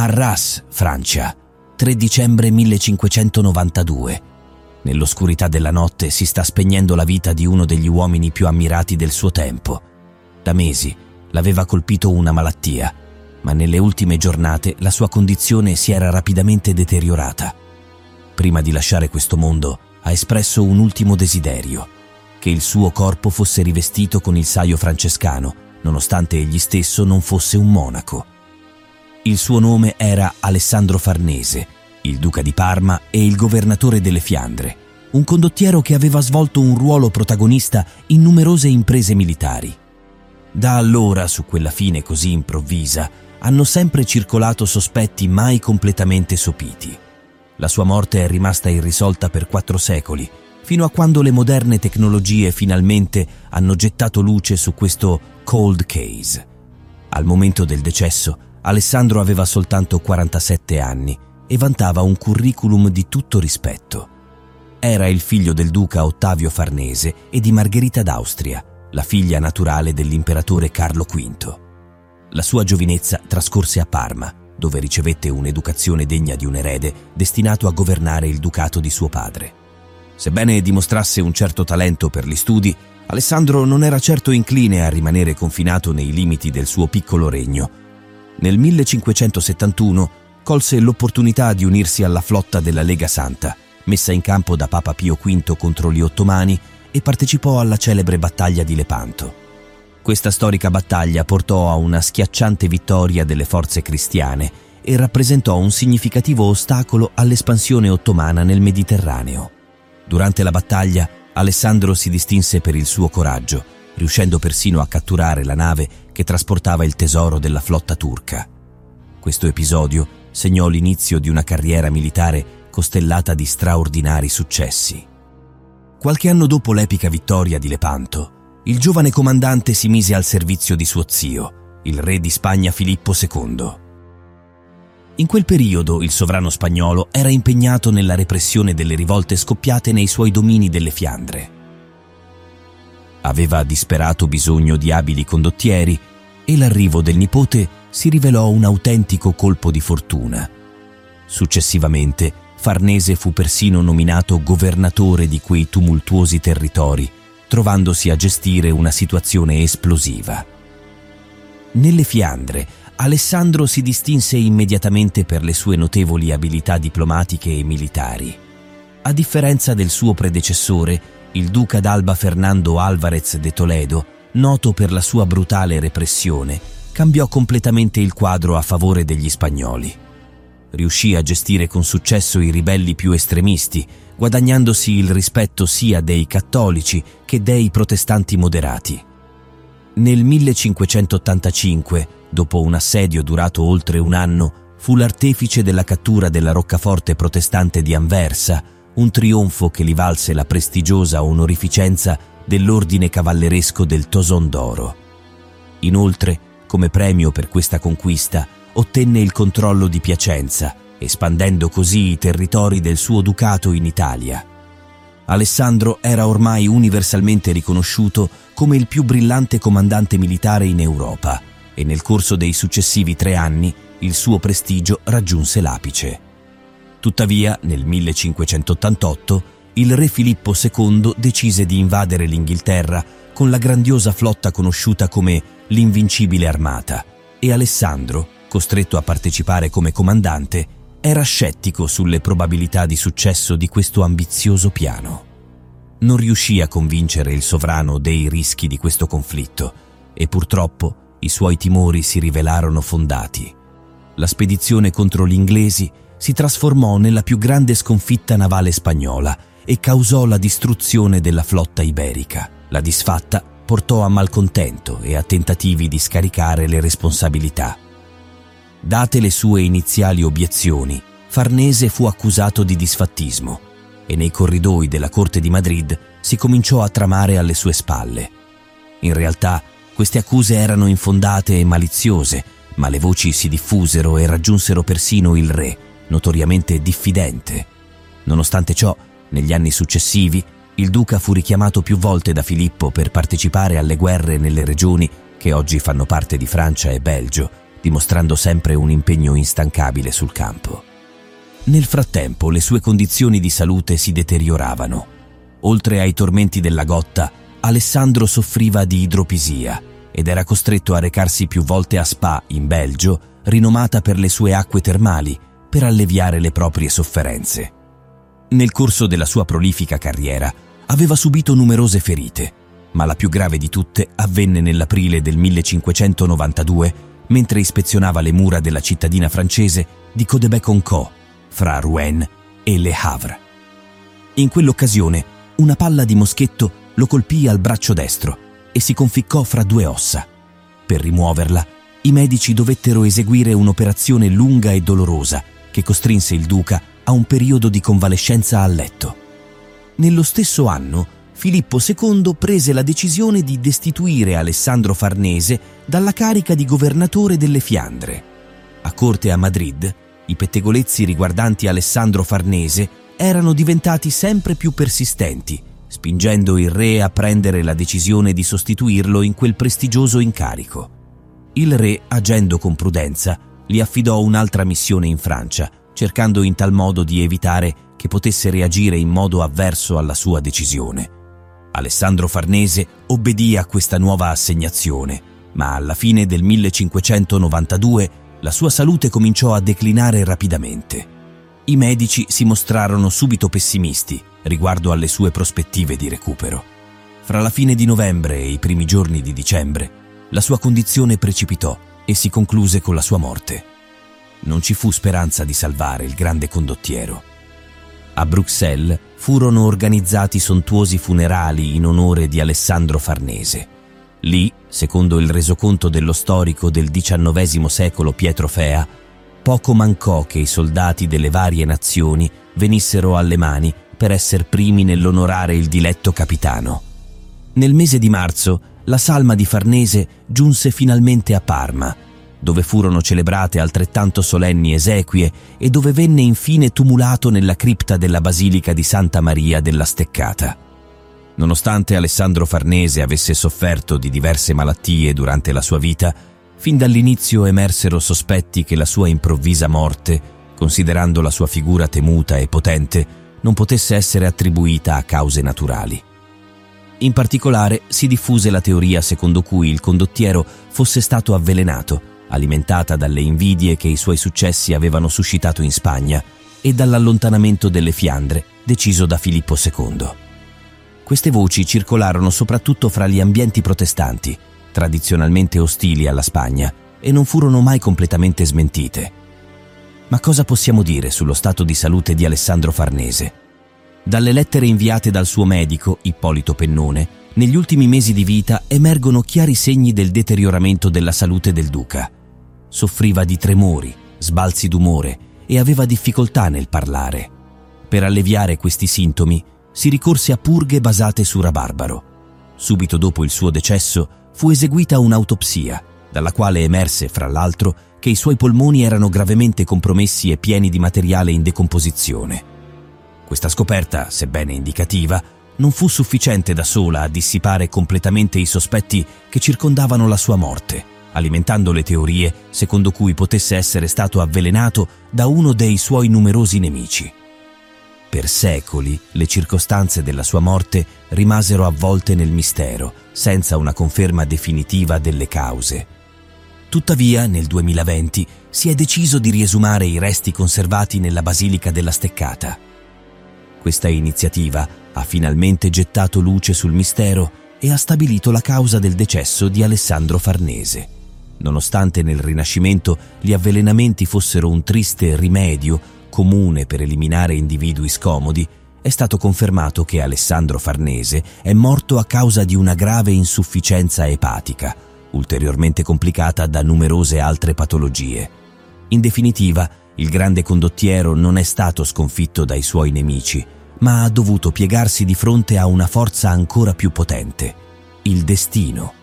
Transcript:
Arras, Francia, 3 dicembre 1592. Nell'oscurità della notte si sta spegnendo la vita di uno degli uomini più ammirati del suo tempo. Da mesi l'aveva colpito una malattia, ma nelle ultime giornate la sua condizione si era rapidamente deteriorata. Prima di lasciare questo mondo ha espresso un ultimo desiderio, che il suo corpo fosse rivestito con il saio francescano, nonostante egli stesso non fosse un monaco. Il suo nome era Alessandro Farnese, il duca di Parma e il governatore delle Fiandre, un condottiero che aveva svolto un ruolo protagonista in numerose imprese militari. Da allora, su quella fine così improvvisa, hanno sempre circolato sospetti mai completamente sopiti. La sua morte è rimasta irrisolta per quattro secoli, fino a quando le moderne tecnologie finalmente hanno gettato luce su questo cold case. Al momento del decesso, Alessandro aveva soltanto 47 anni e vantava un curriculum di tutto rispetto. Era il figlio del duca Ottavio Farnese e di Margherita d'Austria, la figlia naturale dell'imperatore Carlo V. La sua giovinezza trascorse a Parma, dove ricevette un'educazione degna di un erede destinato a governare il ducato di suo padre. Sebbene dimostrasse un certo talento per gli studi, Alessandro non era certo incline a rimanere confinato nei limiti del suo piccolo regno nel 1571 colse l'opportunità di unirsi alla flotta della Lega Santa, messa in campo da Papa Pio V contro gli ottomani e partecipò alla celebre battaglia di Lepanto. Questa storica battaglia portò a una schiacciante vittoria delle forze cristiane e rappresentò un significativo ostacolo all'espansione ottomana nel Mediterraneo. Durante la battaglia Alessandro si distinse per il suo coraggio, riuscendo persino a catturare la nave che trasportava il tesoro della flotta turca. Questo episodio segnò l'inizio di una carriera militare costellata di straordinari successi. Qualche anno dopo l'epica vittoria di Lepanto, il giovane comandante si mise al servizio di suo zio, il re di Spagna Filippo II. In quel periodo il sovrano spagnolo era impegnato nella repressione delle rivolte scoppiate nei suoi domini delle Fiandre. Aveva disperato bisogno di abili condottieri e l'arrivo del nipote si rivelò un autentico colpo di fortuna. Successivamente, Farnese fu persino nominato governatore di quei tumultuosi territori, trovandosi a gestire una situazione esplosiva. Nelle Fiandre, Alessandro si distinse immediatamente per le sue notevoli abilità diplomatiche e militari. A differenza del suo predecessore, il duca d'Alba Fernando Álvarez de Toledo, noto per la sua brutale repressione, cambiò completamente il quadro a favore degli spagnoli. Riuscì a gestire con successo i ribelli più estremisti, guadagnandosi il rispetto sia dei cattolici che dei protestanti moderati. Nel 1585, dopo un assedio durato oltre un anno, fu l'artefice della cattura della roccaforte protestante di Anversa, un trionfo che gli valse la prestigiosa onorificenza dell'ordine cavalleresco del Toson d'Oro. Inoltre, come premio per questa conquista, ottenne il controllo di Piacenza, espandendo così i territori del suo ducato in Italia. Alessandro era ormai universalmente riconosciuto come il più brillante comandante militare in Europa e nel corso dei successivi tre anni il suo prestigio raggiunse l'apice. Tuttavia, nel 1588, il re Filippo II decise di invadere l'Inghilterra con la grandiosa flotta conosciuta come l'Invincibile Armata e Alessandro, costretto a partecipare come comandante, era scettico sulle probabilità di successo di questo ambizioso piano. Non riuscì a convincere il sovrano dei rischi di questo conflitto e purtroppo i suoi timori si rivelarono fondati. La spedizione contro gli inglesi si trasformò nella più grande sconfitta navale spagnola e causò la distruzione della flotta iberica. La disfatta portò a malcontento e a tentativi di scaricare le responsabilità. Date le sue iniziali obiezioni, Farnese fu accusato di disfattismo e nei corridoi della Corte di Madrid si cominciò a tramare alle sue spalle. In realtà queste accuse erano infondate e maliziose, ma le voci si diffusero e raggiunsero persino il re, notoriamente diffidente. Nonostante ciò, negli anni successivi, il duca fu richiamato più volte da Filippo per partecipare alle guerre nelle regioni che oggi fanno parte di Francia e Belgio, dimostrando sempre un impegno instancabile sul campo. Nel frattempo le sue condizioni di salute si deterioravano. Oltre ai tormenti della gotta, Alessandro soffriva di idropisia ed era costretto a recarsi più volte a Spa, in Belgio, rinomata per le sue acque termali, per alleviare le proprie sofferenze. Nel corso della sua prolifica carriera aveva subito numerose ferite, ma la più grave di tutte avvenne nell'aprile del 1592 mentre ispezionava le mura della cittadina francese di Codebec-en-Co, fra Rouen e Le Havre. In quell'occasione una palla di moschetto lo colpì al braccio destro e si conficcò fra due ossa. Per rimuoverla, i medici dovettero eseguire un'operazione lunga e dolorosa che costrinse il duca a un periodo di convalescenza a letto. Nello stesso anno, Filippo II prese la decisione di destituire Alessandro Farnese dalla carica di governatore delle Fiandre. A corte a Madrid, i pettegolezzi riguardanti Alessandro Farnese erano diventati sempre più persistenti, spingendo il re a prendere la decisione di sostituirlo in quel prestigioso incarico. Il re, agendo con prudenza, gli affidò un'altra missione in Francia, cercando in tal modo di evitare che potesse reagire in modo avverso alla sua decisione. Alessandro Farnese obbedì a questa nuova assegnazione, ma alla fine del 1592 la sua salute cominciò a declinare rapidamente. I medici si mostrarono subito pessimisti riguardo alle sue prospettive di recupero. Fra la fine di novembre e i primi giorni di dicembre, la sua condizione precipitò e si concluse con la sua morte non ci fu speranza di salvare il grande condottiero. A Bruxelles furono organizzati sontuosi funerali in onore di Alessandro Farnese. Lì, secondo il resoconto dello storico del XIX secolo Pietro Fea, poco mancò che i soldati delle varie nazioni venissero alle mani per essere primi nell'onorare il diletto capitano. Nel mese di marzo, la salma di Farnese giunse finalmente a Parma, dove furono celebrate altrettanto solenni esequie e dove venne infine tumulato nella cripta della Basilica di Santa Maria della Steccata. Nonostante Alessandro Farnese avesse sofferto di diverse malattie durante la sua vita, fin dall'inizio emersero sospetti che la sua improvvisa morte, considerando la sua figura temuta e potente, non potesse essere attribuita a cause naturali. In particolare si diffuse la teoria secondo cui il condottiero fosse stato avvelenato alimentata dalle invidie che i suoi successi avevano suscitato in Spagna e dall'allontanamento delle Fiandre deciso da Filippo II. Queste voci circolarono soprattutto fra gli ambienti protestanti, tradizionalmente ostili alla Spagna, e non furono mai completamente smentite. Ma cosa possiamo dire sullo stato di salute di Alessandro Farnese? Dalle lettere inviate dal suo medico, Ippolito Pennone, negli ultimi mesi di vita emergono chiari segni del deterioramento della salute del duca. Soffriva di tremori, sbalzi d'umore e aveva difficoltà nel parlare. Per alleviare questi sintomi si ricorse a purghe basate su rabarbaro. Subito dopo il suo decesso fu eseguita un'autopsia, dalla quale emerse, fra l'altro, che i suoi polmoni erano gravemente compromessi e pieni di materiale in decomposizione. Questa scoperta, sebbene indicativa, non fu sufficiente da sola a dissipare completamente i sospetti che circondavano la sua morte alimentando le teorie secondo cui potesse essere stato avvelenato da uno dei suoi numerosi nemici. Per secoli le circostanze della sua morte rimasero avvolte nel mistero, senza una conferma definitiva delle cause. Tuttavia, nel 2020 si è deciso di riesumare i resti conservati nella Basilica della Steccata. Questa iniziativa ha finalmente gettato luce sul mistero e ha stabilito la causa del decesso di Alessandro Farnese. Nonostante nel Rinascimento gli avvelenamenti fossero un triste rimedio comune per eliminare individui scomodi, è stato confermato che Alessandro Farnese è morto a causa di una grave insufficienza epatica, ulteriormente complicata da numerose altre patologie. In definitiva, il grande condottiero non è stato sconfitto dai suoi nemici, ma ha dovuto piegarsi di fronte a una forza ancora più potente, il destino.